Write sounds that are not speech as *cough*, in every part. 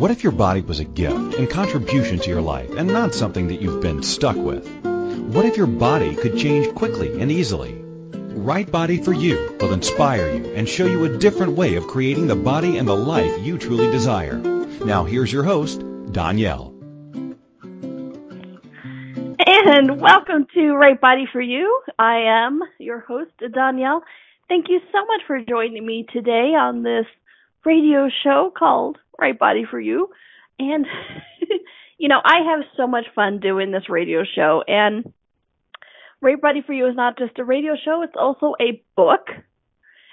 What if your body was a gift and contribution to your life and not something that you've been stuck with? What if your body could change quickly and easily? Right Body for You will inspire you and show you a different way of creating the body and the life you truly desire. Now here's your host, Danielle. And welcome to Right Body for You. I am your host, Danielle. Thank you so much for joining me today on this radio show called Right Body for You. And, *laughs* you know, I have so much fun doing this radio show. And Right Body for You is not just a radio show, it's also a book.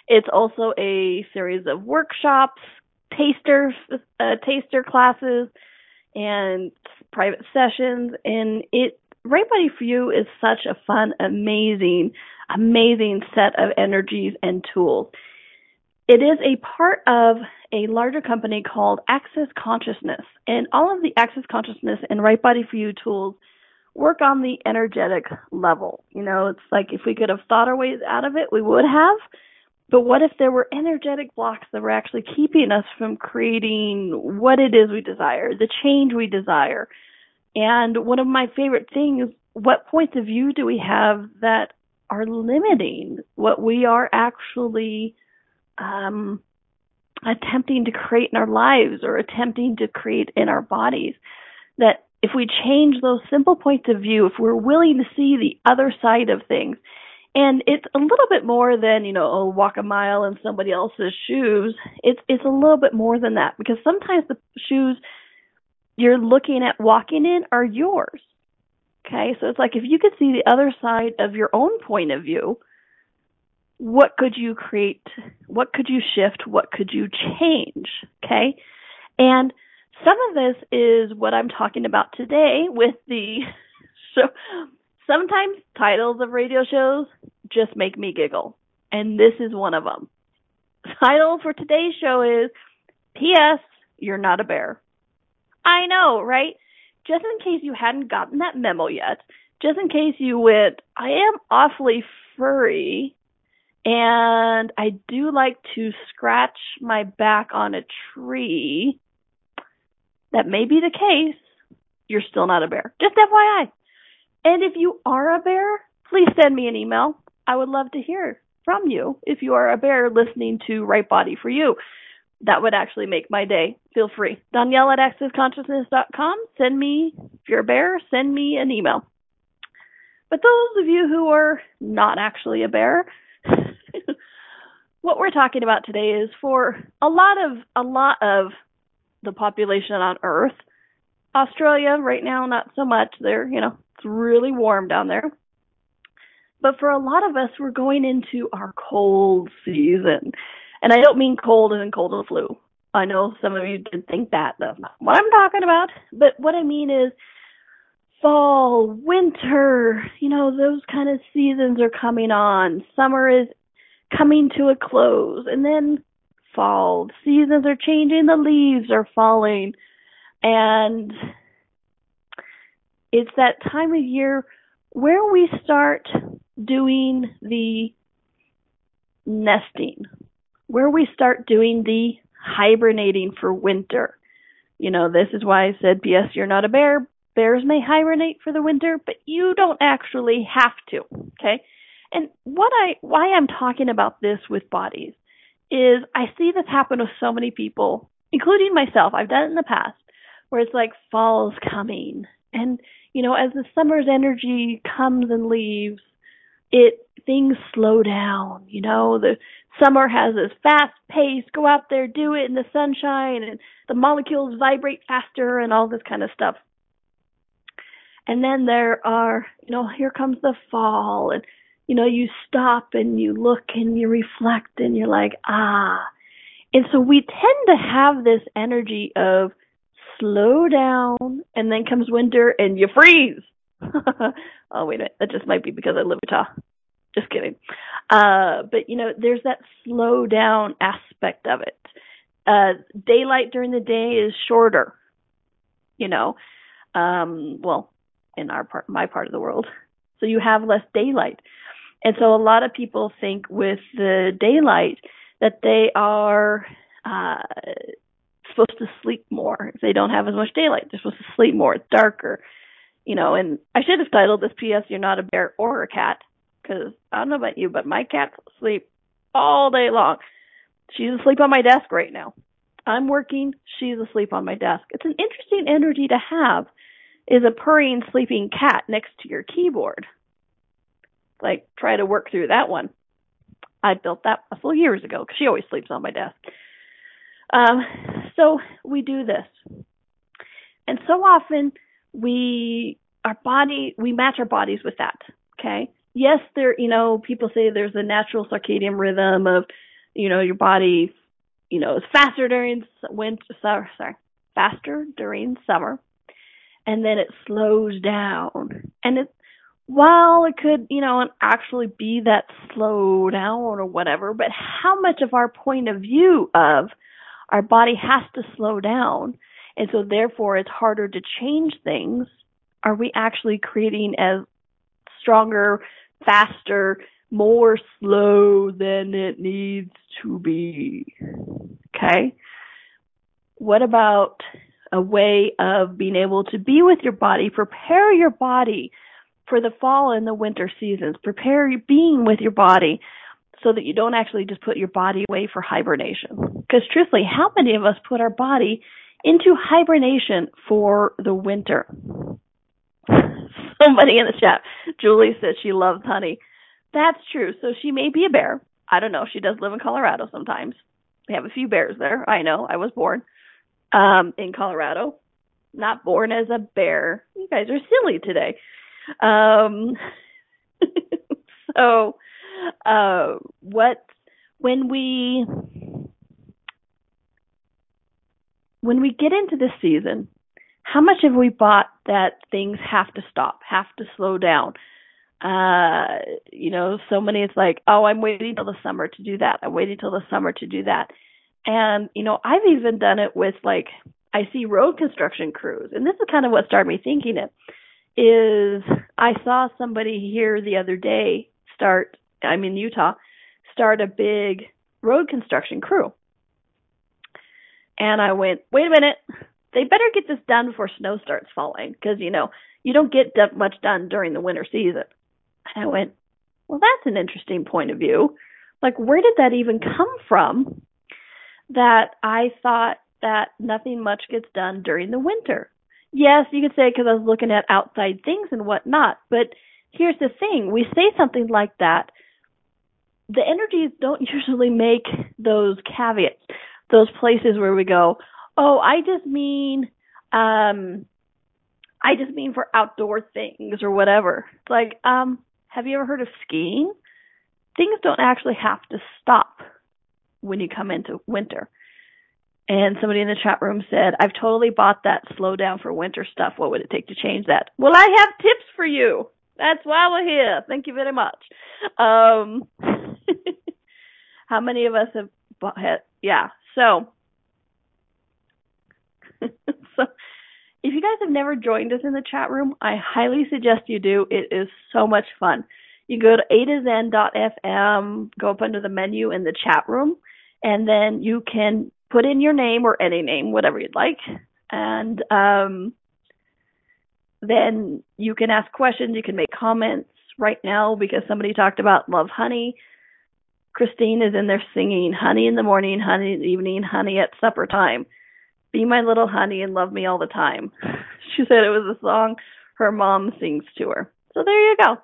It's also a series of workshops, taster, uh, taster classes, and private sessions. And it, Right Body for You is such a fun, amazing, amazing set of energies and tools. It is a part of a larger company called Access Consciousness. And all of the Access Consciousness and Right Body for You tools work on the energetic level. You know, it's like if we could have thought our ways out of it, we would have. But what if there were energetic blocks that were actually keeping us from creating what it is we desire, the change we desire? And one of my favorite things, what points of view do we have that are limiting what we are actually um, attempting to create in our lives or attempting to create in our bodies? That if we change those simple points of view, if we're willing to see the other side of things, and it's a little bit more than you know, oh, walk a mile in somebody else's shoes. It's it's a little bit more than that because sometimes the shoes you're looking at walking in are yours. Okay, so it's like if you could see the other side of your own point of view, what could you create? What could you shift? What could you change? Okay, and some of this is what I'm talking about today with the *laughs* show. Sometimes titles of radio shows just make me giggle, and this is one of them. The title for today's show is P.S. You're Not a Bear. I know, right? Just in case you hadn't gotten that memo yet, just in case you went, I am awfully furry and I do like to scratch my back on a tree that may be the case, you're still not a bear. Just FYI. And if you are a bear, please send me an email. I would love to hear from you if you are a bear listening to Right Body for You. That would actually make my day. Feel free. Danielle at accessconsciousness.com. Send me, if you're a bear, send me an email. But those of you who are not actually a bear, what we're talking about today is for a lot of a lot of the population on Earth. Australia right now, not so much. There, you know, it's really warm down there. But for a lot of us, we're going into our cold season. And I don't mean cold in cold and flu. I know some of you did think that. That's not what I'm talking about. But what I mean is fall, winter, you know, those kind of seasons are coming on. Summer is coming to a close. And then fall. Seasons are changing, the leaves are falling. And it's that time of year where we start doing the nesting, where we start doing the hibernating for winter. You know, this is why I said, P.S., you're not a bear. Bears may hibernate for the winter, but you don't actually have to. Okay. And what I, why I'm talking about this with bodies is I see this happen with so many people, including myself. I've done it in the past where it's like fall's coming. And, you know, as the summer's energy comes and leaves, it, things slow down. You know, the summer has this fast pace, go out there, do it in the sunshine, and the molecules vibrate faster and all this kind of stuff. And then there are, you know, here comes the fall and you know, you stop and you look and you reflect and you're like, ah. And so we tend to have this energy of slow down and then comes winter and you freeze. *laughs* oh, wait a minute. That just might be because I live in Utah. Just kidding. Uh, but you know, there's that slow down aspect of it. Uh, daylight during the day is shorter, you know, um, well, in our part, my part of the world. So you have less daylight. And so a lot of people think with the daylight that they are uh, supposed to sleep more. If they don't have as much daylight, they're supposed to sleep more. It's darker, you know. And I should have titled this "P.S. You're not a bear or a cat," because I don't know about you, but my cats sleep all day long. She's asleep on my desk right now. I'm working. She's asleep on my desk. It's an interesting energy to have. Is a purring, sleeping cat next to your keyboard. Like, try to work through that one. I built that muscle years ago because she always sleeps on my desk. Um, so we do this. And so often we, our body, we match our bodies with that. Okay. Yes, there, you know, people say there's a natural circadian rhythm of, you know, your body, you know, is faster during winter, sorry, sorry, faster during summer, and then it slows down. And it, while it could, you know, actually be that slow down or whatever, but how much of our point of view of our body has to slow down, and so therefore it's harder to change things, are we actually creating a stronger, faster, more slow than it needs to be? Okay. What about a way of being able to be with your body, prepare your body for the fall and the winter seasons. Prepare your being with your body so that you don't actually just put your body away for hibernation. Because truthfully, how many of us put our body into hibernation for the winter? *laughs* Somebody in the chat, Julie said she loves honey. That's true. So she may be a bear. I don't know. She does live in Colorado sometimes. We have a few bears there. I know. I was born um, in Colorado. Not born as a bear. You guys are silly today. Um, *laughs* so, uh, what when we when we get into this season, how much have we bought that things have to stop, have to slow down? Uh, you know, so many it's like, oh, I'm waiting till the summer to do that. I'm waiting till the summer to do that. And, you know, I've even done it with like I see road construction crews, and this is kind of what started me thinking it is I saw somebody here the other day start, I'm in Utah, start a big road construction crew. And I went, wait a minute, they better get this done before snow starts falling because, you know, you don't get that much done during the winter season. And I went, well, that's an interesting point of view. Like, where did that even come from that I thought that nothing much gets done during the winter? Yes, you could say because I was looking at outside things and whatnot. But here's the thing: we say something like that. The energies don't *laughs* usually make those caveats, those places where we go, "Oh, I just mean, um, I just mean for outdoor things or whatever." It's like, um, have you ever heard of skiing? Things don't actually have to stop when you come into winter. And somebody in the chat room said, I've totally bought that slow down for winter stuff. What would it take to change that? Well, I have tips for you. That's why we're here. Thank you very much. Um, *laughs* how many of us have bought, yeah. So, *laughs* so if you guys have never joined us in the chat room, I highly suggest you do. It is so much fun. You go to a to zen.fm, go up under the menu in the chat room, and then you can put in your name or any name, whatever you'd like, and um, then you can ask questions. You can make comments right now because somebody talked about love honey. Christine is in there singing honey in the morning, honey in the evening, honey at supper time. Be my little honey and love me all the time. *laughs* She said it was a song her mom sings to her. So there you go.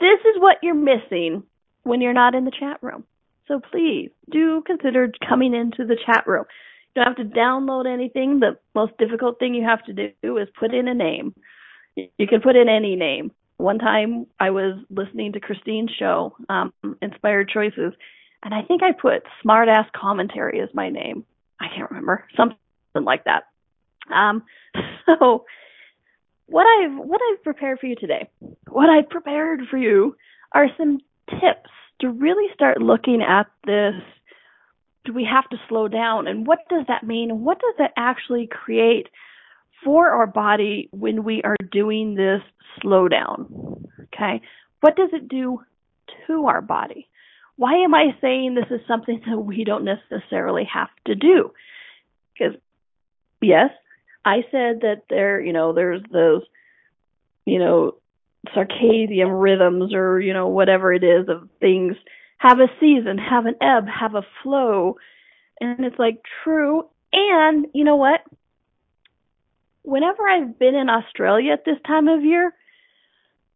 This is what you're missing when you're not in the chat room. So please do consider coming into the chat room. You don't have to download anything. The most difficult thing you have to do is put in a name. You can put in any name. One time I was listening to Christine's show, um, Inspired Choices, and I think I put Smartass Commentary as my name. I can't remember. Something like that. Um, *laughs* so what I've what I've prepared for you today, what I've prepared for you are some tips to really start looking at this do we have to slow down? And what does that mean? What does that actually create for our body when we are doing this slowdown? Okay. What does it do to our body? Why am i saying this is something *laughs* that we don't necessarily have to do? Because yes, I said that there, you know, there's those, you know, circadian rhythms or, you know, whatever it is of things have a season, have an ebb, have a flow. And it's like true. And you know what? Whenever I've been in Australia at this time of year,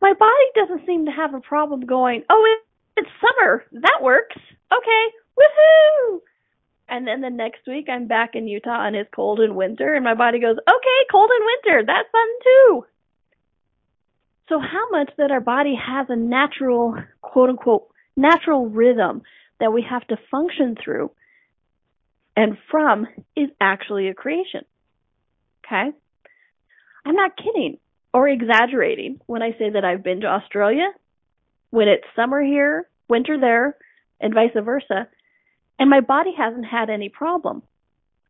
my body doesn't seem to have a problem going, oh, it, it's summer. That works. Okay. Woohoo! And then the next week I'm back in Utah and it's cold in winter and my body goes, okay, cold in winter. That's fun too. So how much that our body has a natural, quote unquote, natural rhythm that we have to function through and from is actually a creation. Okay? I'm not kidding or exaggerating when I say that I've been to Australia when it's summer here, winter there, and vice versa, and my body hasn't had any problem.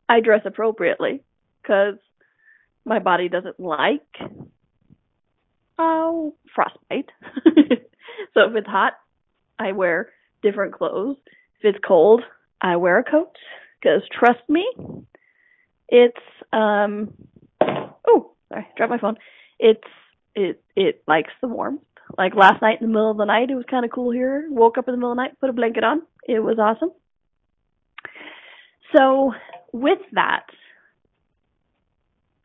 I dress appropriately because my body doesn't like oh frostbite. *laughs* so if it's hot, I wear different clothes. If it's cold, I wear a coat because trust me, it's um oh sorry, dropped my phone. It's it it likes the warmth. Like last night in the middle of the night, it was kind of cool here. Woke up in the middle of the night, put a blanket on. It was awesome. So with that,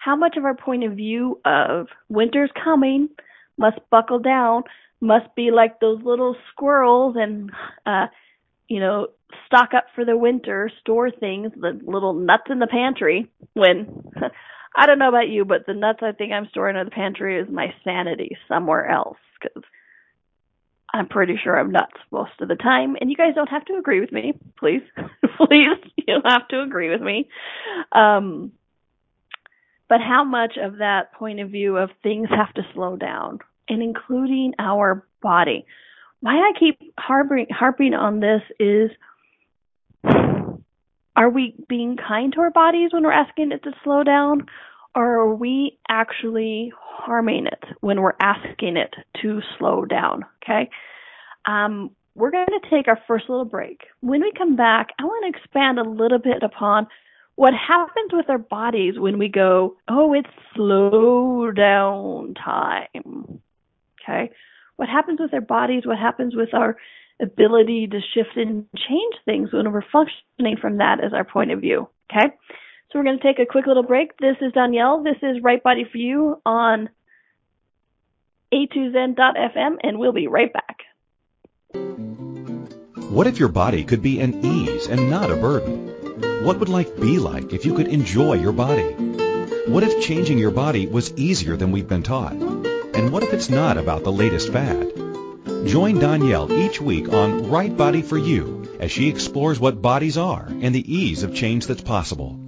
how much of our point of view of winter's coming, must buckle down, must be like those little squirrels and uh you know stock up for the winter store things the little nuts in the pantry when *laughs* i don't know about you but the nuts i think i'm storing in the pantry is my sanity somewhere else because i'm pretty sure i'm nuts most of the time. And you guys don't have to agree with me. Please *laughs* please you don't have to agree with me. Um but how much of that point of view of things have to slow down and including our body. Why I keep harping, harping on this is are we being kind to our bodies when we're asking it to slow down? Or are we actually harming it when we're asking it to slow down? Okay. Um, we're going to take our first little break. When we come back, I want to expand a little bit upon what happens with our bodies when we go, oh, it's slow down time. Okay. What happens with our bodies? What happens with our ability to shift and change things when we're functioning from that as our point of view? Okay. So we're going to take a quick little break. This is Danielle. This is Right Body for You on a2zen.fm, and we'll be right back. What if your body could be an ease and not a burden? What would life be like if you could enjoy your body? What if changing your body was easier than we've been taught? And what if it's not about the latest fad? Join Danielle each week on Right Body for You as she explores what bodies are and the ease of change that's possible.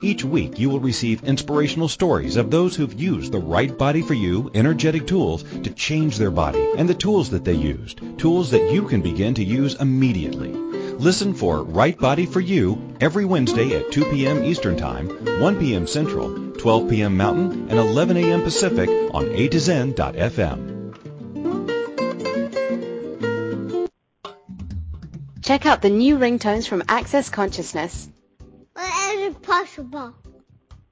Each week you will receive inspirational stories of those who've used the Right Body for You energetic tools to change their body and the tools that they used, tools that you can begin to use immediately. Listen for Right Body for You every Wednesday at 2 p.m. Eastern Time, 1 p.m. Central, 12 p.m. Mountain, and 11 a.m. Pacific on A to Zen.fm. Check out the new ringtones from Access Consciousness. What is possible?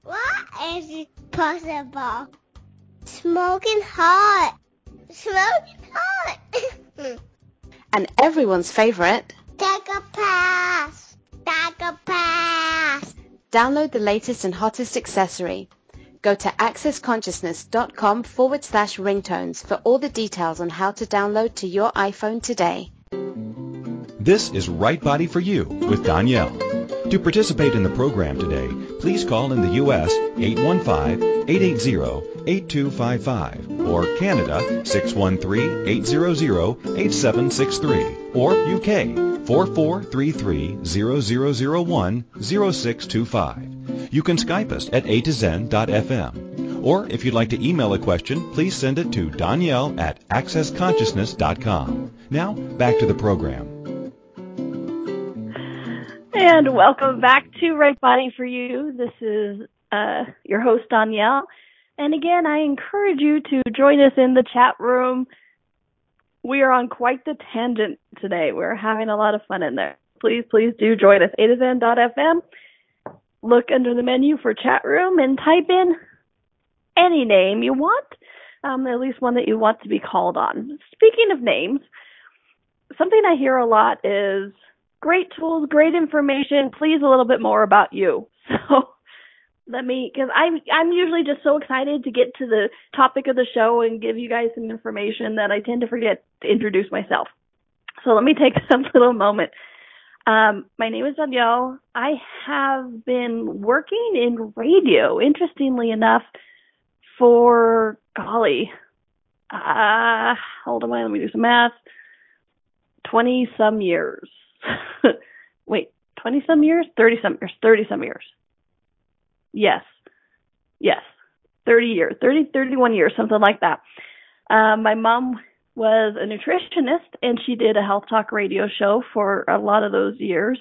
What is it possible? Smoking hot. Smoking hot. *laughs* and everyone's favorite. Take a pass. Take a pass. Download the latest and hottest accessory. Go to accessconsciousness.com forward slash ringtones for all the details on how to download to your iPhone today. This is Right Body for You with Danielle. To participate in the program today, please call in the U.S. 815-880-8255 or Canada 613-800-8763 or UK 4433-0001-0625. You can Skype us at a to zen.fm. Or if you'd like to email a question, please send it to Danielle at accessconsciousness.com. Now, back to the program. And welcome back to Right Body for You. This is uh, your host, Danielle. And again, I encourage you to join us in the chat room. We are on quite the tangent today. We're having a lot of fun in there. Please, please do join us. A look under the menu for chat room and type in any name you want, um, at least one that you want to be called on. Speaking of names, something I hear a lot is great tools, great information, please a little bit more about you. *laughs* So let me, because I'm I'm usually just so excited to get to the topic of the show and give you guys some information that I tend to forget to introduce myself. So let me take *laughs* a little moment. Um, my name is Danielle. I have been working in radio, interestingly enough, for golly, uh, hold on, let me do some math. Twenty some years. *laughs* Wait, twenty some years? Thirty some years? Thirty some years? Yes, yes, thirty years, 30, 31 years, something like that. Um, my mom was a nutritionist and she did a health talk radio show for a lot of those years.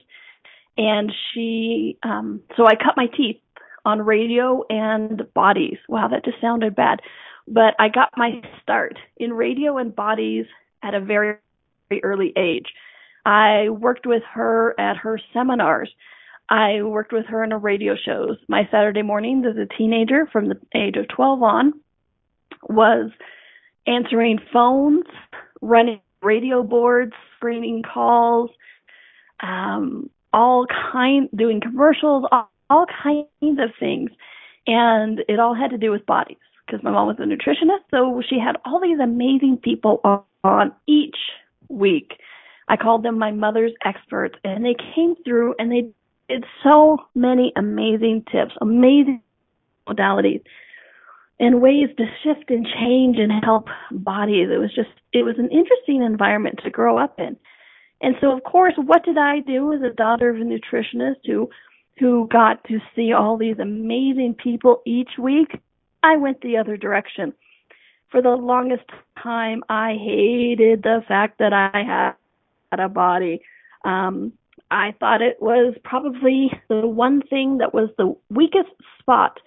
And she, um, so I cut my teeth on radio and bodies. Wow, that just sounded bad. But I got my start in radio and bodies at a very, very early age. I worked with her at her seminars. I worked with her in her radio shows. My Saturday mornings as a teenager from the age of 12 on was answering phones, running radio boards, screening calls, um, all kind, doing commercials, all, all kinds of things, and it all had to do with bodies because my mom was a nutritionist, so she had all these amazing people on, on each week. I called them my mother's experts, and they came through and they did so many amazing tips, amazing modalities and ways to shift and change and help bodies. It was just, it was an interesting environment to grow up in. And so, of course, what did I do as a daughter of a nutritionist who, who got to see all these amazing people each week? I went the other direction. For the longest time, I hated the fact that I had a body. Um, I thought it was probably the one thing that was the weakest spot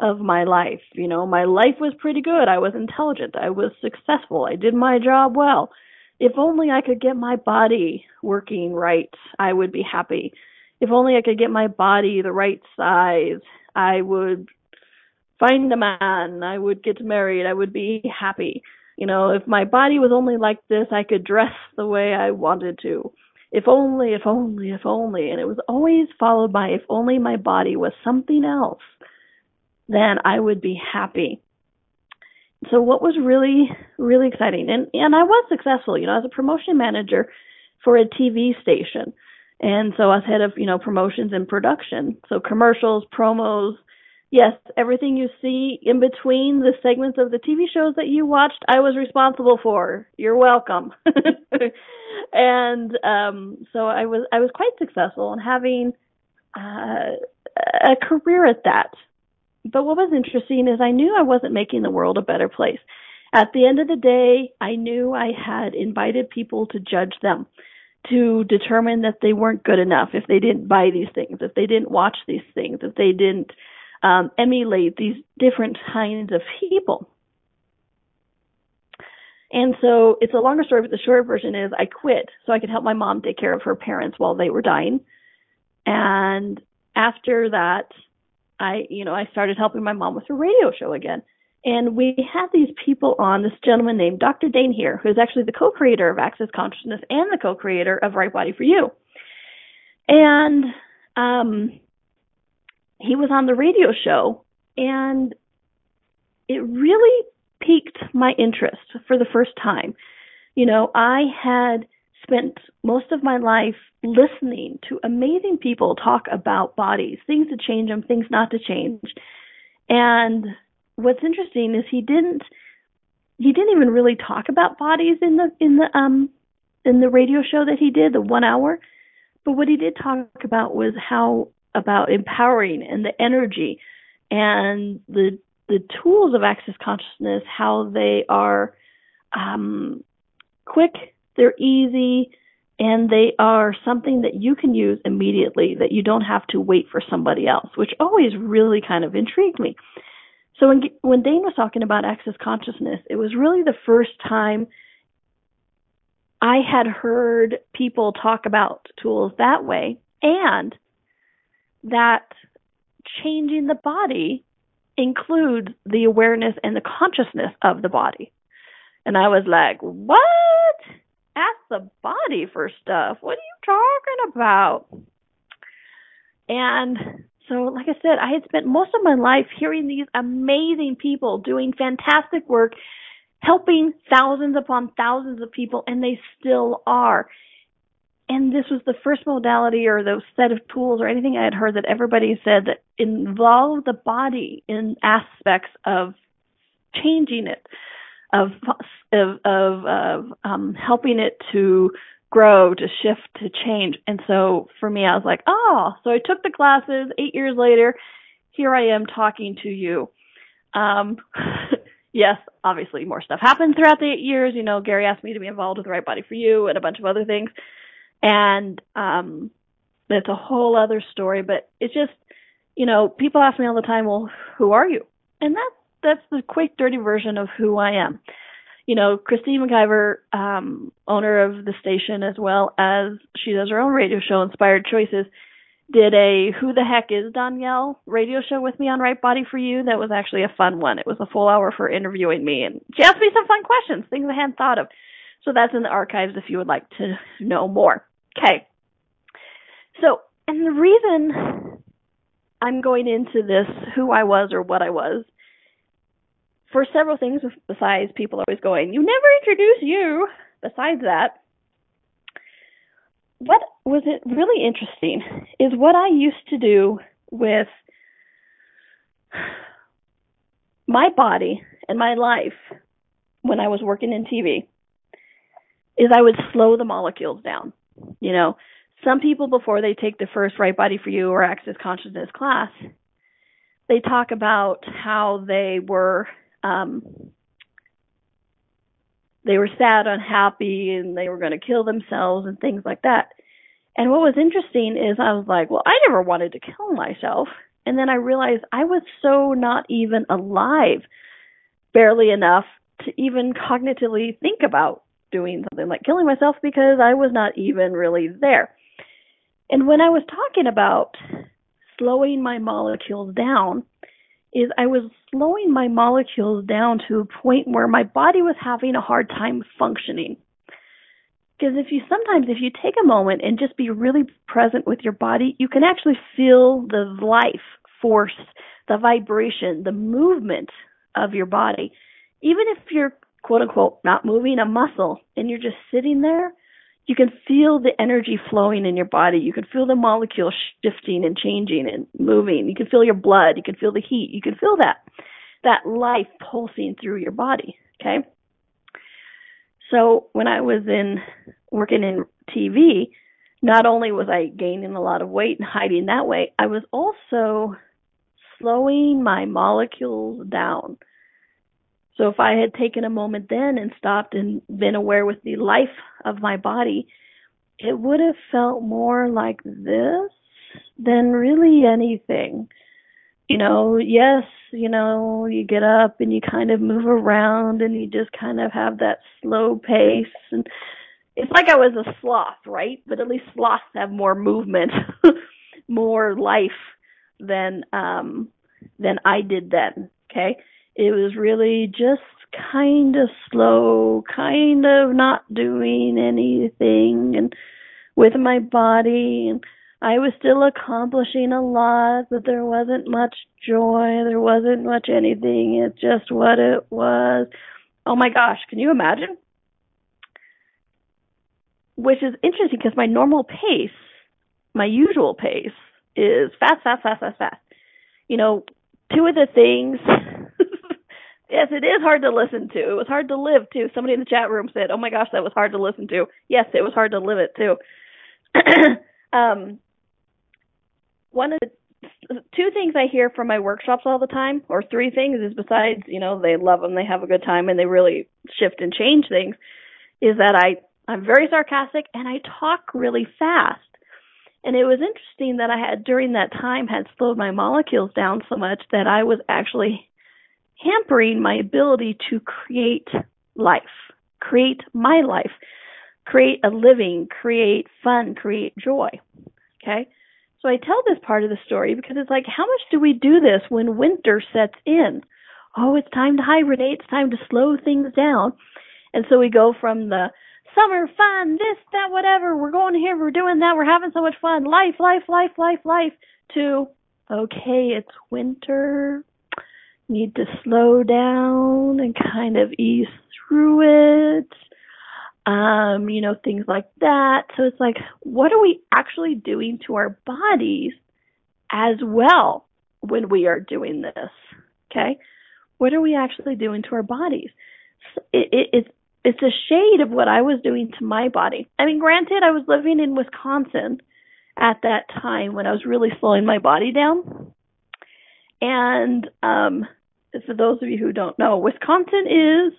of my life. You know, my life was pretty good. I was intelligent. I was successful. I did my job well. If only I could get my body working right, I would be happy. If only I could get my body the right size, I would find a man. I would get married. I would be happy. You know, if my body was only like this, I could dress the way I wanted to. If only, if only, if only. And it was always followed by if only my body was something else then I would be happy. So what was really, really exciting, and, and I was successful, you know, as a promotion manager for a TV station. And so I was head of, you know, promotions and production. So commercials, promos, yes, everything you see in between the segments of the TV shows that you watched, I was responsible for. You're welcome. *laughs* and um so I was I was quite successful in having uh, a career at that. But what was interesting is I knew I wasn't making the world a better place. At the end of the day, I knew I had invited people to judge them, to determine that they weren't good enough if they didn't buy these things, if they didn't watch these things, if they didn't um, emulate these different kinds of people. And so it's a longer story, but the short version is I quit so I could help my mom take care of her parents while they were dying. And after that, I, you know, I started helping my mom with her radio show again. And we had these people on, this gentleman named Dr. Dain Heer, who's actually the co-creator of Access Consciousness and the co-creator of Right Body for You. And um, he was on the radio show, and it really piqued my interest for the first time. You know, I had spent most of my life listening to amazing people talk about bodies, things to change them, things not to change. And what's interesting is he didn't he didn't even really talk about bodies in the in the um in the radio show that he did, the one hour. But what he did talk about was how about empowering and the energy and the the tools of access consciousness, how they are um, quick, they're easy, and they are something that you can use immediately that you don't have to wait for somebody else, which always really kind of intrigued me. So when when Dain was talking about access consciousness, it was really the first time I had heard people talk about tools that way and that changing the body includes the awareness and the consciousness of the body. And I was like, what? Ask the body for stuff. What are you talking about? And so, like I said, I had spent most of my life hearing these amazing people doing fantastic work, helping thousands upon thousands of people, and they still are. And this was the first modality or the set of tools or anything I had heard that everybody said that involved the body in aspects of changing it, of of of, of um, helping it to grow, to shift, to change. And so for me, I was like, oh, so I took the classes. Eight years later, here I am talking to you. Um, *laughs* yes, obviously more stuff happened throughout the eight years. You know, Gary asked me to be involved with the Right Body for You and a bunch of other things. And um, it's a whole other story, but it's just, you know, people ask me all the time, well, who are you? And that's that's the quick, dirty version of who I am you know, Christine McIver, um, owner of the station, as well as she does her own radio show, Inspired Choices, did a Who the Heck is Danielle radio show with me on Right Body for You. That was actually a fun one. It was a full hour for interviewing me, and she asked me some fun questions, things I hadn't thought of. So that's in the archives if you would like to know more. Okay. So, and the reason I'm going into this, who I was or what I was, for several things besides people always going, you never introduce you. Besides that, what was it really interesting is what I used to do with my body and my life when I was working in TV is I would slow the molecules down. You know, some people before they take the first right body for you or access consciousness class, they talk about how they were um, they were sad, unhappy, and they were going to kill themselves and things like that. And what was interesting is I was like, well, I never wanted to kill myself. And then I realized I was so not even alive, barely enough to even cognitively think about doing something like killing myself because I was not even really there. And when I was talking about slowing my molecules down, is I was slowing my molecules down to a point where my body was having a hard time functioning. Because if you sometimes, if you take a moment and just be really present with your body, you can actually feel the life force, the vibration, the movement of your body. Even if you're quote unquote not moving a muscle and you're just sitting there, you can feel the energy flowing in your body. You can feel the molecules shifting and changing and moving. You can feel your blood. You can feel the heat. You can feel that, that life pulsing through your body. Okay. So when I was in working in TV, not only was I gaining a lot of weight and hiding that way, I was also slowing my molecules down so if I had taken a moment then and stopped and been aware with the life of my body, it would have felt more like this than really anything. You know, yes, you know, you get up and you kind of move around and you just kind of have that slow pace and it's like I was a sloth, right? But at least sloths have more movement, *laughs* more life than um than I did then, okay? It was really just kind of slow, kind of not doing anything and with my body and I was still accomplishing a lot, but there wasn't much joy, there wasn't much anything. It's just what it was. Oh my gosh, can you imagine? Which is interesting because my normal pace, my usual pace is fast, fast, fast, fast, fast. You know, two of the things Yes, it is hard to listen to. It was hard to live too. Somebody in the chat room said, "Oh my gosh, that was hard to listen to." Yes, it was hard to live it too. *clears throat* um, one of the two things I hear from my workshops all the time, or three things, is besides you know they love them, they have a good time, and they really shift and change things, is that I I'm very sarcastic and I talk really fast. And it was interesting that I had during that time had slowed my molecules down so much that I was actually hampering my ability to create life, create my life, create a living, create fun, create joy. Okay? So I tell this part of the story because it's like, how much do we do this when winter sets in? Oh, it's time to hibernate. It's time to slow things down. And so we go from the summer fun, this, that, whatever. We're going here. We're doing that. We're having so much fun. Life, life, life, life, life. To, okay, it's winter. Need to slow down and kind of ease through it um, you know, things like that. So it's like, what are we actually doing to our bodies as well when we are doing this? Okay. What are we actually doing to our bodies? It, it, it's, it's a shade of what I was doing to my body. I mean, granted, I was living in Wisconsin at that time when I was really slowing my body down. And, um, for those of you who don't know, Wisconsin is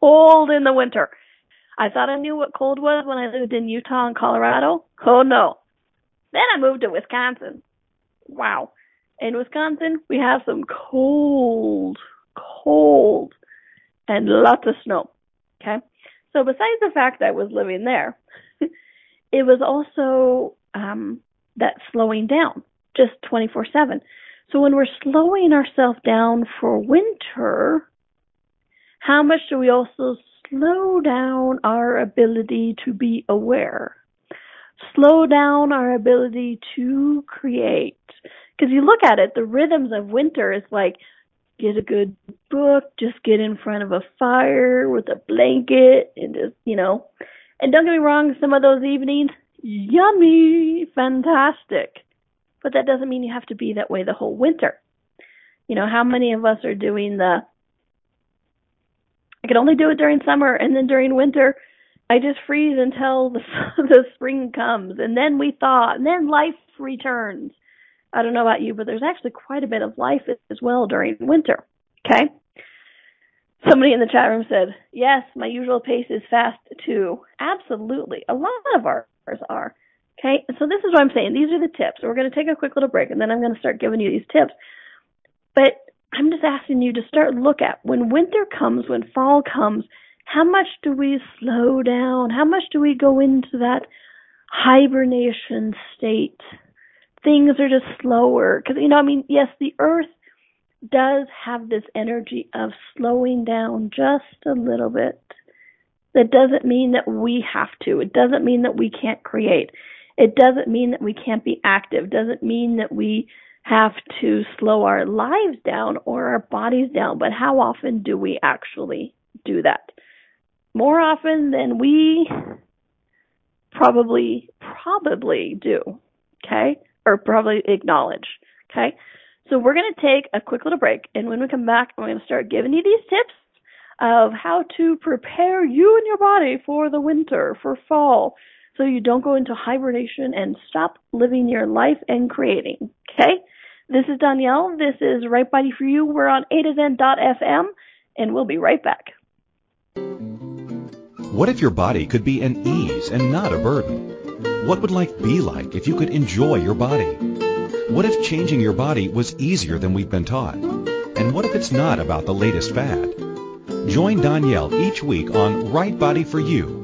cold in the winter. I thought I knew what cold was when I lived in Utah and Colorado. Oh no. Then I moved to Wisconsin. Wow. In Wisconsin, we have some cold, cold, and lots of snow. Okay? So besides the fact that I was living there, *laughs* it was also um, that slowing down, just 24 7. So when we're slowing ourselves down for winter, how much do we also slow down our ability to be aware? Slow down our ability to create. Because you look at it, the rhythms of winter is like get a good book, just get in front of a fire with a blanket and just, you know. And don't get me wrong, some of those evenings, yummy, fantastic. But that doesn't mean you have to be that way the whole winter. You know, how many of us are doing the I can only do it during summer and then during winter I just freeze until the *laughs* the spring comes and then we thaw and then life returns. I don't know about you, but there's actually quite a bit of life as well during winter. Okay? Somebody in the chat room said, "Yes, my usual pace is fast too." Absolutely. A lot of ours are. Okay? So this is what I'm saying. These are the tips. We're going to take a quick little break and then I'm going to start giving you these tips. But I'm just asking you to start look at when winter comes, when fall comes, how much do we slow down? How much do we go into that hibernation state? Things are just slower because you know, I mean, yes, the earth does have this energy of slowing down just a little bit. That doesn't mean that we have to. It doesn't mean that we can't create. It doesn't mean that we can't be active. Doesn't mean that we have to slow our lives down or our bodies down, but how often do we actually do that? More often than we probably probably do, okay? Or probably acknowledge, okay? So we're going to take a quick little break and when we come back, I'm going to start giving you these tips of how to prepare you and your body for the winter, for fall, so you don't go into hibernation and stop living your life and creating. Okay? This is Danielle. This is Right Body for You. We're on A to FM, and we'll be right back. What if your body could be an ease and not a burden? What would life be like if you could enjoy your body? What if changing your body was easier than we've been taught? And what if it's not about the latest fad? Join Danielle each week on Right Body for You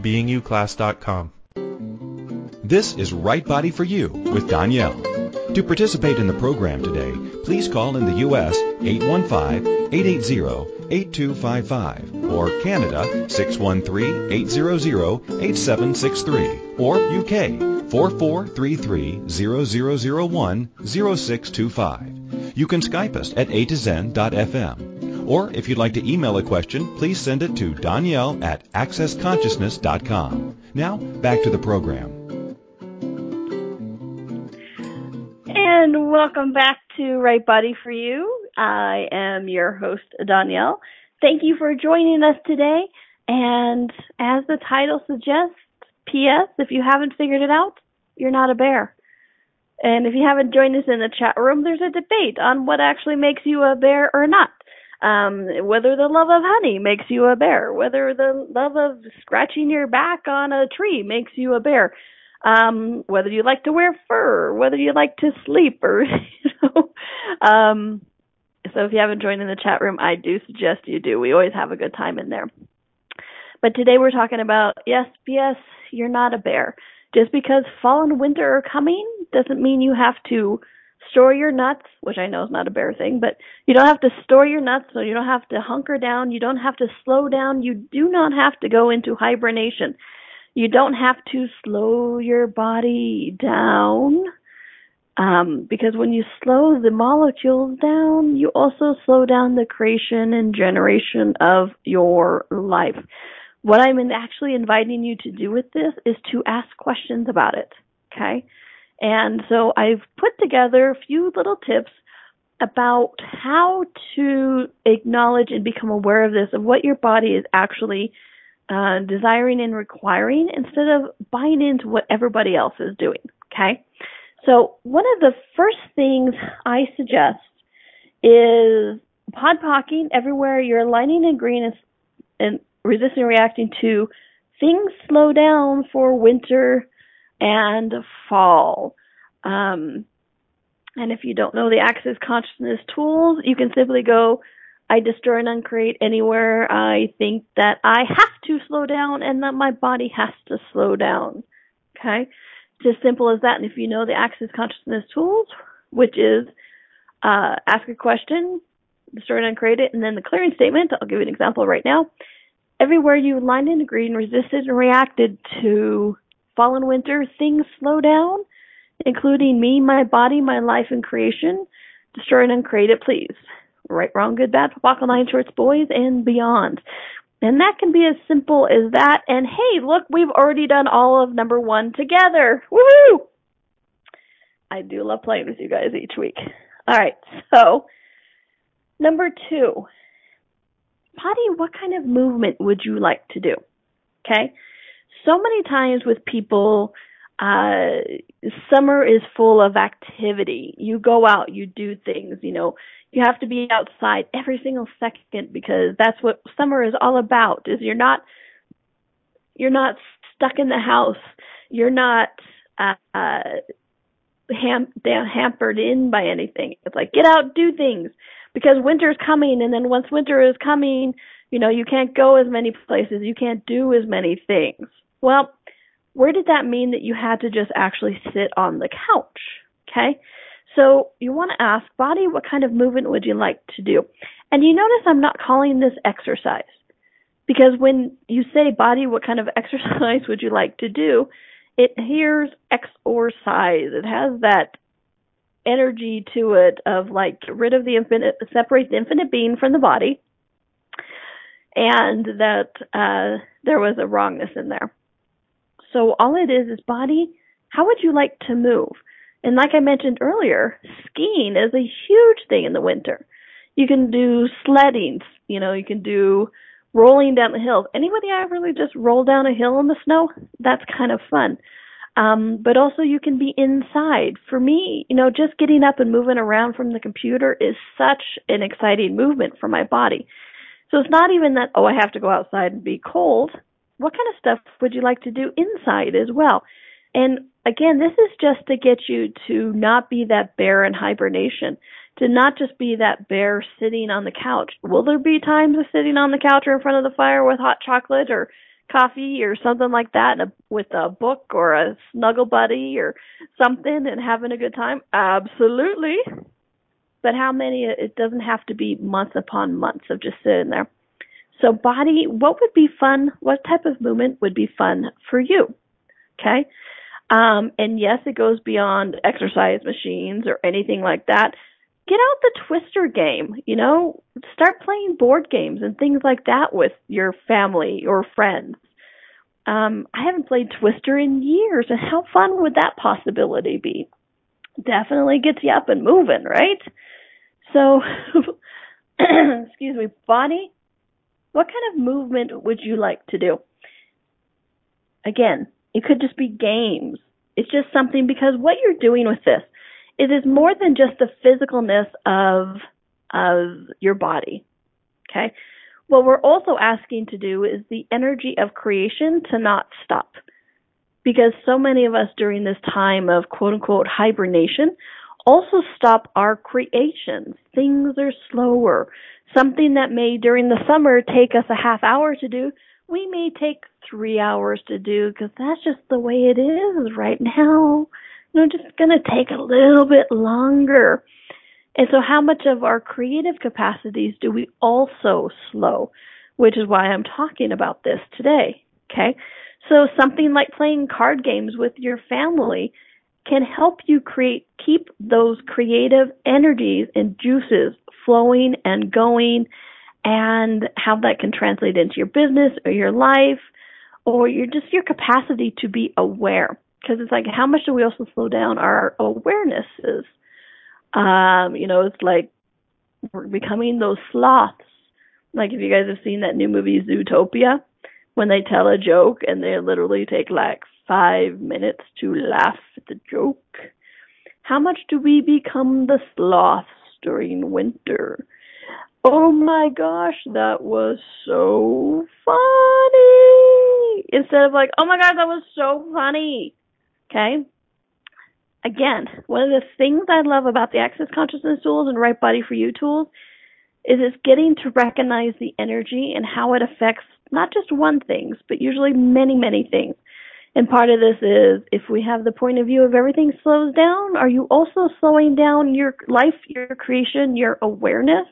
BeingYouClass.com. This is Right Body for You with Donnielle. To participate in the program today, please call in the U.S. 815-880-8255 or Canada 613-800-8763 or UK 4433-0001-0625. You can Skype us at a to zen.fm. Or if you'd like to email a question, please send it to Donnielle at accessconsciousness.com. Now, back to the program. And welcome back to Right Body for You. I am your host, Donnielle. Thank you for joining us today. And as the title suggests, P.S., if you haven't figured it out, you're not a bear. And if you haven't joined us in the chat room, there's a debate on what actually makes you a bear or not. Um, whether the love of honey makes you a bear, whether the love of scratching your back on a tree makes you a bear um, whether you like to wear fur, whether you like to sleep, or *laughs* you know. Um, so if you haven't joined in the chat room, I do suggest you do. We always have a good time in there. But today we're talking about yes, yes, you're not a bear. Just because fall and winter are coming doesn't mean you have to store your nuts, which I know is not a bear thing, but you don't have to store your nuts, so you don't have to hunker down, you don't have to slow down, you do not have to go into hibernation. You don't have to slow your body down um, because when you slow the molecules down, you also slow down the creation and generation of your life. What I'm actually inviting you to do with this is to ask questions about it. Okay? And so I've put together a few little tips about how to acknowledge and become aware of this, of what your body is actually uh, desiring and requiring instead of buying into what everybody else is doing. Okay? So, one of the first things I suggest is pod pocking everywhere you're lining in green and, and resisting reacting to things slow down for winter and fall. Um, and if you don't know the Access Consciousness tools, you can simply go I destroy and uncreate anywhere I think that I have to slow down and that my body has to slow down. Okay? It's as simple as that. And if you know the Access Consciousness tools, which is uh, ask a question, destroy and uncreate it, and then the clearing statement, I'll give you an example right now. Everywhere you aligned and agreed and resisted and reacted to fall and winter, things slow down, including me, my body, my life, and creation. Destroy and uncreate it, please right, wrong, good, bad, Buckle Nine Shorts Boys, and beyond. And that can be as simple as that. And hey, look, we've already done all of number one together. Woohoo! I do love playing with you guys each week. All right, so number two, Potty, what kind of movement would you like to do? Okay, so many times with people, uh, summer is full of activity. You go out, you do things, you know, you have to be outside every single second because that's what summer is all about is you're not you're not stuck in the house. You're not uh, uh ham- hampered in by anything. It's like get out do things because winter's coming and then once winter is coming you know you can't go as many places you can't do as many things well where did that mean that you had to just actually sit on the couch okay so you want to ask, body, what kind of movement would you like to do? And you notice I'm not calling this exercise. Because when you say body, what kind of *laughs* exercise would you like to do? It hears exercise. It has that energy to it of like get rid of the infinite, separate the infinite being from the body, and that uh, there was a wrongness in there. So all it is is body. How would you like to move? And like I mentioned earlier, skiing is a huge thing in the winter. You can do sledding, you know, you can do rolling down the hills. Anybody ever really just roll down a hill in the snow? That's kind of fun. Um, but also you can be inside. For me, you know, just getting up and moving around from the computer is such an exciting movement for my body. So it's not even that, oh, I have to go outside and be cold. What kind of stuff would you like to do inside as well? And again, this is just to get you to not be that bear in hibernation. to not just be that bear sitting on the couch. Will there be times of sitting on the couch or in front of the fire with hot chocolate or coffee or something like that a, with a book or a snuggle buddy or something and having a good time? Absolutely. But how many? It doesn't have to be months upon months of just sitting there. So, body, what would be fun? What type of movement would be fun for you? Okay. Um, and yes, it goes beyond exercise machines or anything like that. Get out the Twister game, you know, start playing board games and things like that with your family or friends. Um, I haven't played Twister in years, and how fun would that possibility be? Definitely gets you up and moving, right? So, *clears throat* excuse me, bonnie what kind of movement would you like to do? Again, it could just be games. It's just something because what you're doing with this is is more than just the physicalness of of your body. Okay? What we're also asking to do is the energy of creation to not stop. Because so many of us during this time of quote unquote hibernation also stop our creations. Things are slower. Something that may during the summer take us a half hour to do, we may take three hours to do because that's just the way it is right now. Know, just gonna take a little bit longer. And so how much of our creative capacities do we also slow? Which is why I'm talking about this today. Okay. So something like playing card games with your family can help you create, keep those creative energies and juices flowing and going and how that can translate into your business or your life or your just your capacity to be aware because it's like how much do we also slow down our awarenesses um you know it's like we're becoming those sloths like if you guys have seen that new movie zootopia when they tell a joke and they literally take like five minutes to laugh at the joke how much do we become the sloths during winter Oh my gosh, that was so funny. Instead of like, oh my god, that was so funny. Okay? Again, one of the things I love about the Access Consciousness tools and Right Body for You tools is it's getting to recognize the energy and how it affects not just one things, but usually many, many things. And part of this is if we have the point of view of everything slows down, are you also slowing down your life, your creation, your awareness?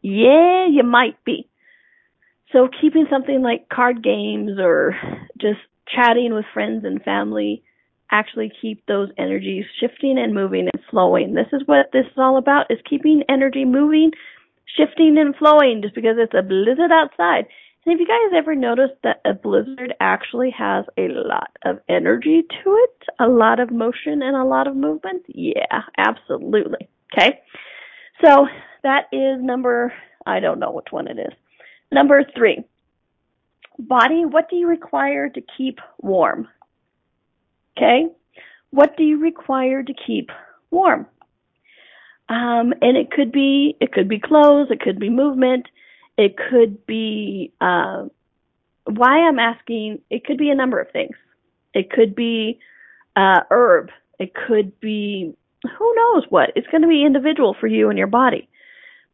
Yeah, you might be. So keeping something like card games or just chatting with friends and family actually keep those energies shifting and moving and flowing. This is what this is all about is keeping energy moving, shifting and flowing just because it's a blizzard outside. And if you guys ever noticed that a blizzard actually has a lot of energy to it? A lot of motion and a lot of movement? Yeah, absolutely. Okay. So that is number, I don't know which one it is. Number three, body, what do you require to keep warm? Okay? What do you require to keep warm? Um, and it could be, it could be clothes, it could be movement, it could be, uh, why I'm asking, it could be a number of things. It could be, uh, herb. It could be, who knows what. It's going to be individual for you and your body.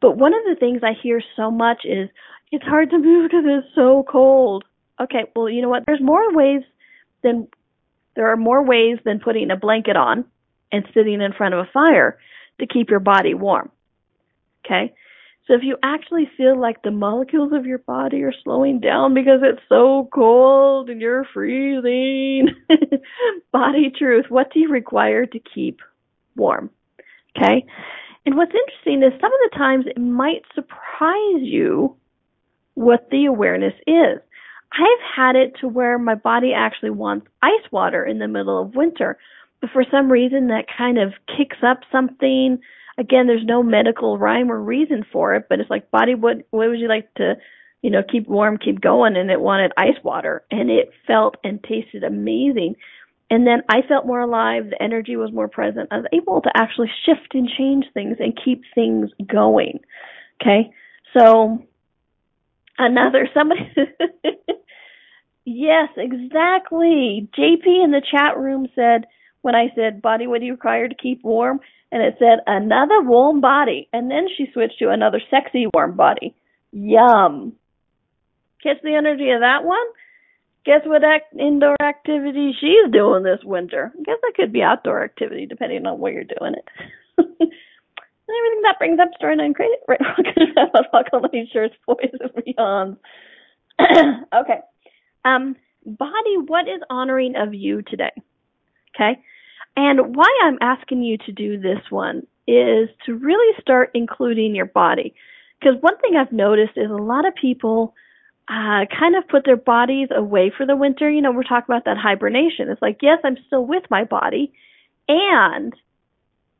But one of the things I hear so much is it's hard to *laughs* move because it's so cold. Okay, well, you know what? There's more ways than there are more ways than putting a blanket on and sitting in front of a fire to keep your body warm. Okay? So if you actually feel like the molecules of your body are slowing down because it's so cold and you're freezing, *laughs* body truth, what do you require to keep warm? Okay? And what's interesting is some of the times it might surprise you what the awareness is. I've had it to where my body actually wants ice water in the middle of winter, but for some reason that kind of kicks up something. Again, there's no medical rhyme or reason for it, but it's like body, what what would you like to, you know, keep warm, keep going, and it wanted ice water, and it felt and tasted amazing. And then I felt more alive. The energy was more present. I was able to actually shift and change things and keep things going. Okay. So another somebody. *laughs* yes, exactly. JP in the chat room said, when I said, Body, what do you require to keep warm? And it said, Another warm body. And then she switched to another sexy warm body. Yum. Catch the energy of that one? Guess what act- indoor activity she's doing this winter? I guess that could be outdoor activity depending on where you're doing it. *laughs* and everything that brings up story nine credit. *laughs* Right, Buckle shirts, boys and beyonds. *clears throat* okay. Um, body, what is honoring of you today? Okay. And why I'm asking you to do this one is to really start including your body. Because one thing I've noticed is a lot of people uh, kind of put their bodies away for the winter. You know, we're talking about that hibernation. It's like, yes, I'm still with my body, and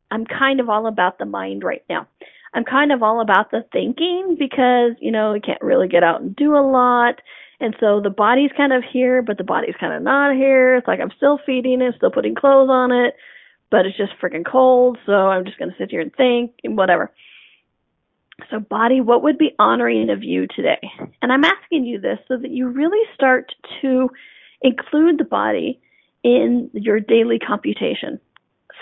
I'm kind of all about the mind right now. I'm kind of all about the thinking because, you know, we can't really get out and do a lot. And so the body's kind of here, but the body's kind of not here. It's like I'm still feeding it, still putting clothes on it, but it's just freaking cold. So I'm just going to sit here and think and whatever. So, body, what would be honoring of you today? And I'm asking you this so that you really start to include the body in your daily computation.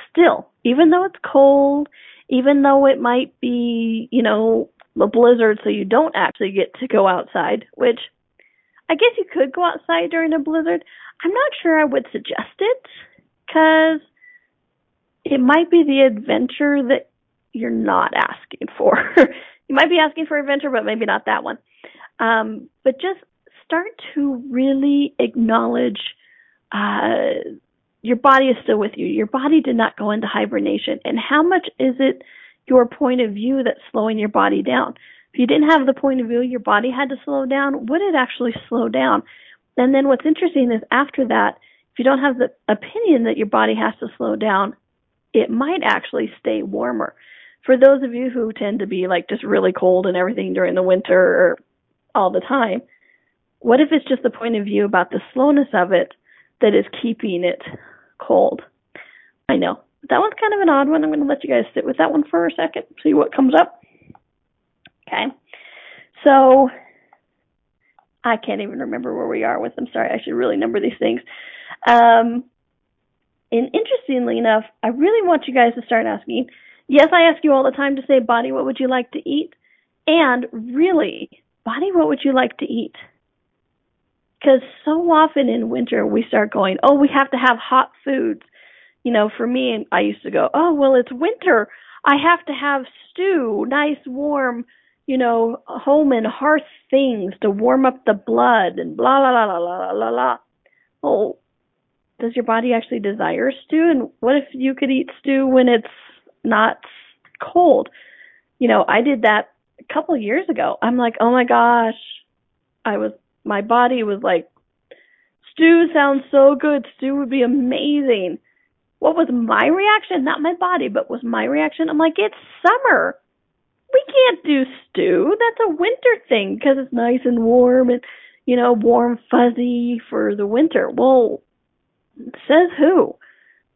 Still, even though it's cold, even though it might be, you know, a blizzard, so you don't actually get to go outside, which I guess you could go outside during a blizzard. I'm not sure I would suggest it because it might be the adventure that you're not asking for. *laughs* you might be asking for adventure, but maybe not that one. Um, but just start to really acknowledge uh, your body is still with you. Your body did not go into hibernation. And how much is it your point of view that's slowing your body down? If you didn't have the point of view your body had to slow down, would it actually slow down? And then what's interesting is after that, if you don't have the opinion that your body has to slow down, it might actually stay warmer for those of you who tend to be like just really cold and everything during the winter or all the time, what if it's just the point of view about the slowness of it that is keeping it cold? I know. That one's kind of an odd one. I'm going to let you guys sit with that one for a second, see what comes up. Okay. So I can't even remember where we are with them. Sorry, I should really number these things. Um, and interestingly enough, I really want you guys to start asking Yes, I ask you all the time to say, body, what would you like to eat? And really, body, what would you like to eat? Because so often in winter we start going, oh, we have to have hot foods. You know, for me, I used to go, oh, well, it's winter. I have to have stew, nice, warm, you know, home and hearth things to warm up the blood and blah, blah, blah, blah, blah, blah, blah. Well, does your body actually desire stew? And what if you could eat stew when it's not cold. You know, I did that a couple years ago. I'm like, oh my gosh, I was, my body was like, stew sounds so good. Stew would be amazing. What was my reaction? Not my body, but was my reaction? I'm like, it's summer. We can't do stew. That's a winter thing because it's nice and warm and, you know, warm, fuzzy for the winter. Well, says who?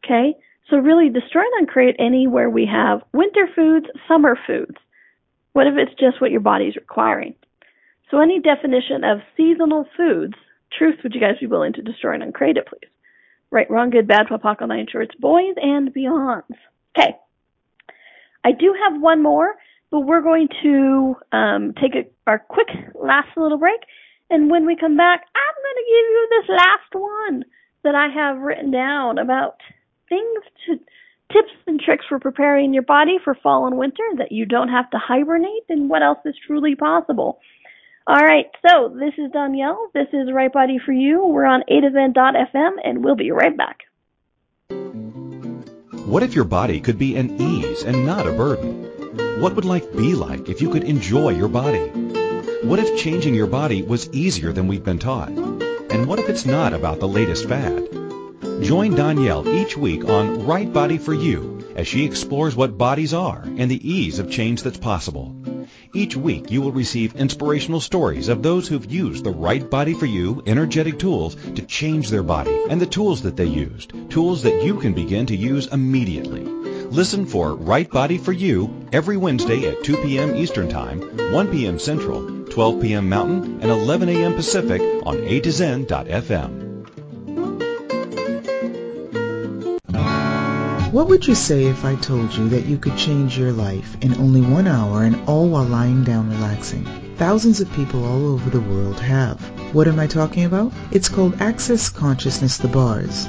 Okay. So really destroy and uncreate anywhere we have winter foods, summer foods. What if it's just what your body's requiring? So any definition of seasonal foods, truth, would you guys be willing to destroy and uncreate it, please? Right, wrong, good, bad, Papaco, nine shorts, boys and beyonds. Okay. I do have one more, but we're going to um, take a, our quick last little break. And when we come back, I'm going to give you this last one that I have written down about things to tips and tricks for preparing your body for fall and winter that you don't have to hibernate and what else is truly possible. All right, so this is Donnielle. This is Right Body for You. We're on A to FM and we'll be right back. What if your body could be an ease and not a burden? What would life be like if you could enjoy your body? What if changing your body was easier than we've been taught? And what if it's not about the latest fad? Join Donnielle each week on Right Body for You as she explores what bodies are and the ease of change that's possible. Each week you will receive inspirational stories of those who've used the Right Body for You energetic tools to change their body and the tools that they used, tools that you can begin to use immediately. Listen for Right Body for You every Wednesday at 2 p.m. Eastern Time, 1 p.m. Central, 12 p.m. Mountain, and 11 a.m. Pacific on A to Zen.fm. What would you say if I told you that you could change your life in only one hour and all while lying down relaxing? Thousands of people all over the world have. What am I talking about? It's called Access Consciousness the Bars.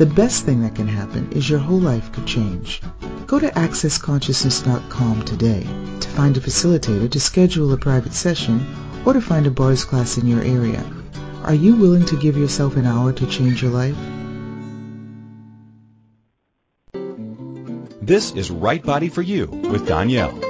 The best thing that can happen is your whole life could change. Go to accessconsciousness.com today to find a facilitator to schedule a private session or to find a bars class in your area. Are you willing to give yourself an hour to change your life? This is Right Body for You with Danielle.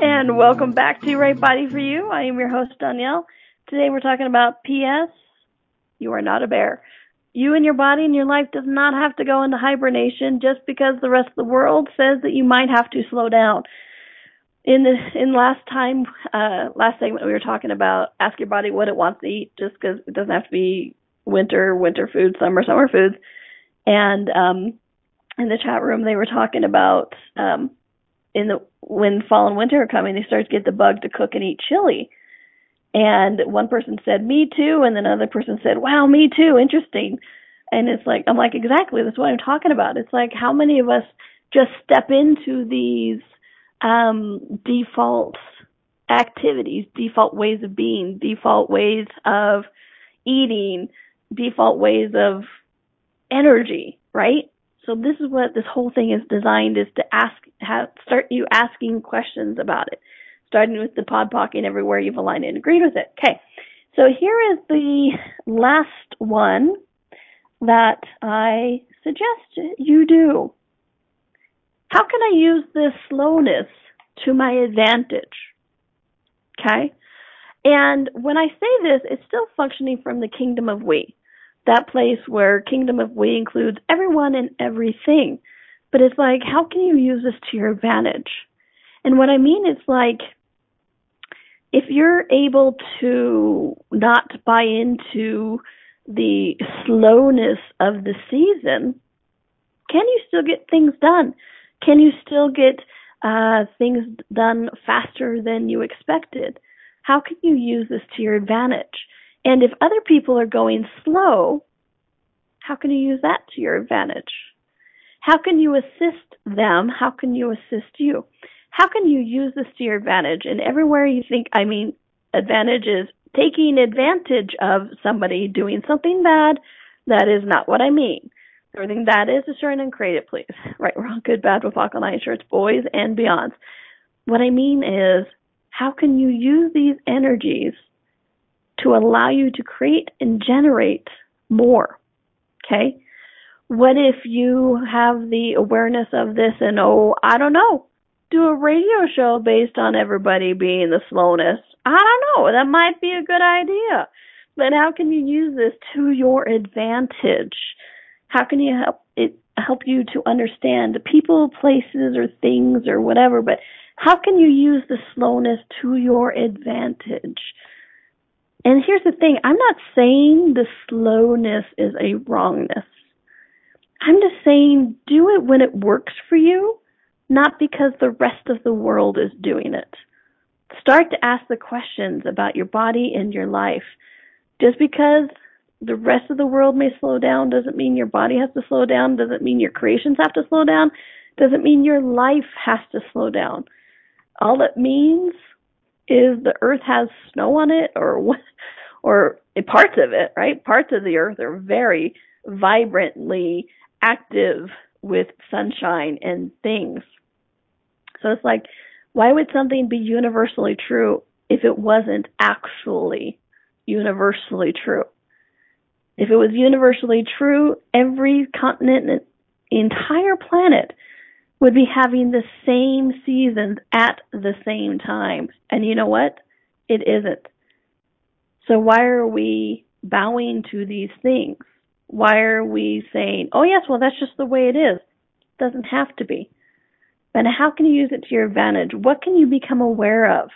And welcome back to Right Body for You. I am your host, Donnielle. Today we're talking about P.S. You are not a bear. You and your body and your life does not have to go into hibernation just because the rest of the world says that you might have to slow down. In the in last time, uh, last segment we were talking about ask your body what it wants to eat, just because it doesn't have to be winter, winter food, summer, summer foods. And um, in the chat room, they were talking about um, in the when fall and winter are coming, they start to get the bug to cook and eat chili. And one person said, "Me too," and then another person said, "Wow, me too. Interesting." And it's like I'm like, exactly. That's what I'm talking about. It's like how many of us just step into these um, default activities, default ways of being, default ways of eating, default ways of energy, right? So this is what this whole thing is designed is to ask, have, start you asking questions about it, starting with the pod pocking everywhere you've aligned and agreed with it. Okay. So here is the last one that I suggest you do. How can I use this slowness to my advantage? Okay. And when I say this, it's still functioning from the kingdom of we that place where kingdom of we includes everyone and everything. But it's like, how can you use this to your advantage? And what I mean is like, if you're able to not buy into the slowness of the season, can you still get things done? Can you still get uh, things done faster than you expected? How can you use this to your advantage? And if other people are going slow, how can you use that to your advantage? How can you assist them? How can you assist you? How can you use this to your advantage? And everywhere you think, I mean, advantage is taking advantage of somebody doing something bad, that is not what I mean. Everything that is assuring and creative, please. *laughs* Right, wrong, good, bad, with line shirts, boys and beyonds. What I mean is, how can you use these energies to allow you to create and generate more. Okay? What if you have the awareness of this and, oh, I don't know, do a radio show based on everybody being the slowness? I don't know. That might be a good idea. But how can you use this to your advantage? How can you help it help you to understand people, places, or things or whatever? But how can you use the slowness to your advantage? And here's the thing I'm not saying the slowness is a wrongness. I'm just saying do it when it works for you, not because the rest of the world is doing it. Start to ask the questions about your body and your life. Just because the rest of the world may slow down doesn't mean your body has to slow down, doesn't mean your creations have to slow down, doesn't mean your life has to slow down. All it means is the earth has snow on it or or parts of it, right? Parts of the earth are very vibrantly active with sunshine and things. So it's like Why would something be universally true if it wasn't actually universally true? If it was universally true, every continent and entire planet would be having the same seasons at the same time. And you know what? It isn't. So why are we bowing to these things? Why are we saying, oh yes, well that's just the way it is? It doesn't have to be. And how can you use it to your advantage? What can you become aware of?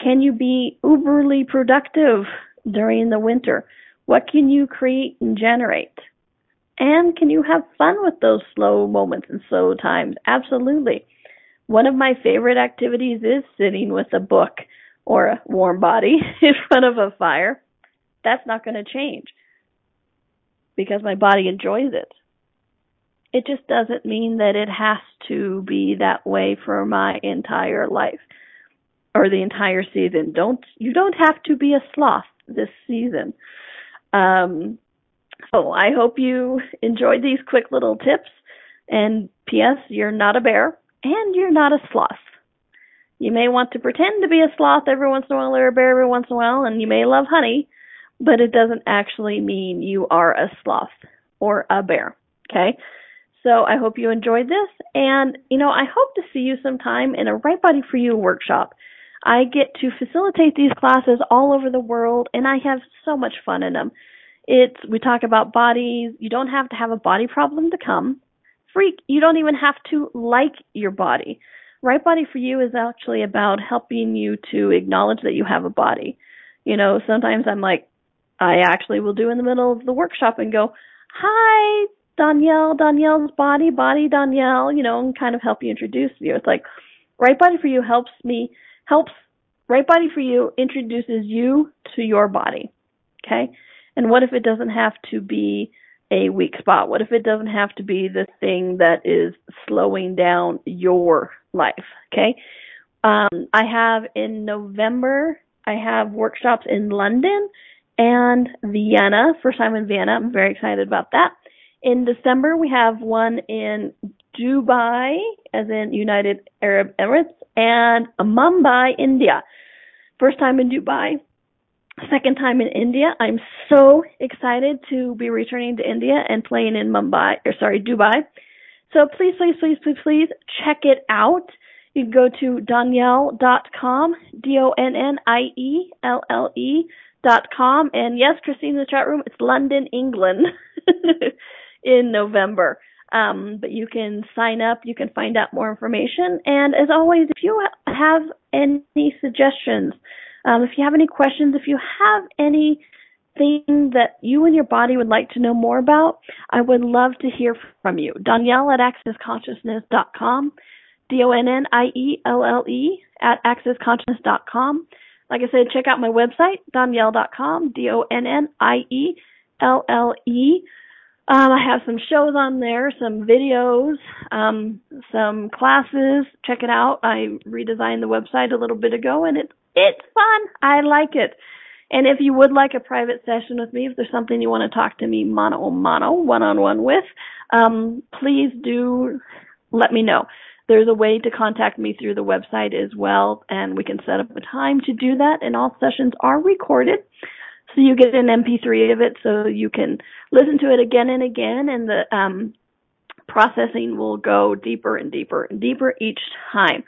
Can you be uberly productive during the winter? What can you create and generate? And can you have fun with those slow moments and slow times? Absolutely. One of my favorite activities is sitting with a book or a warm body *laughs* in front of a fire. That's not going to change because my body enjoys it. It just doesn't mean that it has to be that way for my entire life or the entire season. Don't you don't have to be a sloth this season. Um, so I hope you enjoyed these quick little tips. And P.S. You're not a bear and you're not a sloth. You may want to pretend to be a sloth every once in a while or a bear every once in a while, and you may love honey, but it doesn't actually mean you are a sloth or a bear. Okay? So I hope you enjoyed this. And, you know, I hope to see you sometime in a Right Body for You workshop. I get to facilitate these classes all over the world, and I have so much fun in them. It's we talk about bodies. You don't have to have a body problem to come. Freak, you don't even have to like your body. Right Body for You is actually about helping you to acknowledge that you have a body. You know, sometimes I'm like, I actually will do in the middle of the workshop and go, Hi, Donnielle, Donnielle's body, body Donnielle, you know, and kind of help you introduce you. It's like Right Body for You helps me, helps Right Body for You introduces you to your body. Okay? And what if it doesn't have to be a weak spot? What if it doesn't have to be the thing that is slowing down your life? Okay. Um, I have in November, I have workshops in London and Vienna, first time in Vienna. I'm very excited about that. In December, we have one in Dubai, as in United Arab Emirates, and Mumbai, India. First time in Dubai, second time in India. I'm so excited to be returning to India and playing in Mumbai, or sorry, Dubai. So please, please, please, please, please check it out. You can go to donnielle.com, D-O-N-N-I-E-L-L-E dot com. And yes, Christine in the chat room, it's London, England *laughs* in November. Um, but you can sign up, you can find out more information. And as always, if you have any suggestions, um, if you have any questions, if you have anything that you and your body would like to know more about, I would love to hear from you. Donnielle at accessconsciousness.com, D-O-N-N-I-E-L-L-E at accessconsciousness.com. Like I said, check out my website, donnielle.com, D-O-N-N-I-E-L-L-E. Um, I have some shows on there, some videos, um, some classes. Check it out. I redesigned the website a little bit ago, and it's it's fun. I like it. And if you would like a private session with me, if there's something you want to talk to me mano a mano, one on one with, um, please do let me know. There's a way to contact me through the website as well, and we can set up a time to do that. And all sessions are recorded, so you get an MP3 of it, so you can listen to it again and again, and the um, processing will go deeper and deeper and deeper each time.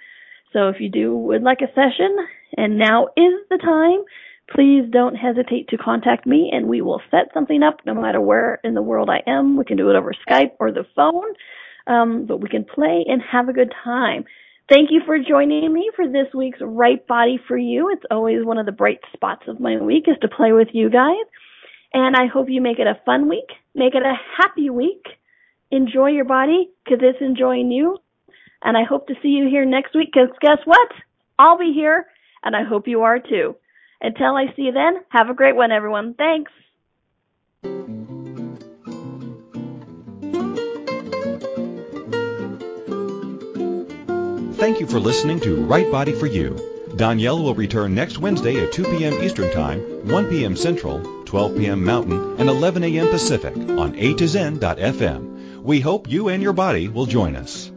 So if you do would like a session, and now is the time, please don't hesitate to contact me and we will set something up no matter where in the world I am. We can do it over Skype or the phone, um, but we can play and have a good time. Thank you for joining me for this week's Right Body for You. It's always one of the bright spots of my week is to play with you guys. And I hope you make it a fun week, make it a happy week. Enjoy your body because it's enjoying you. And I hope to see you here next week because guess what? I'll be here and I hope you are too. Until I see you then, have a great one, everyone. Thanks. Thank you for listening to Right Body for You. Donnielle will return next Wednesday at 2 p.m. Eastern Time, 1 p.m. Central, 12 p.m. Mountain, and 11 a.m. Pacific on A to Zen.fm. We hope you and your body will join us.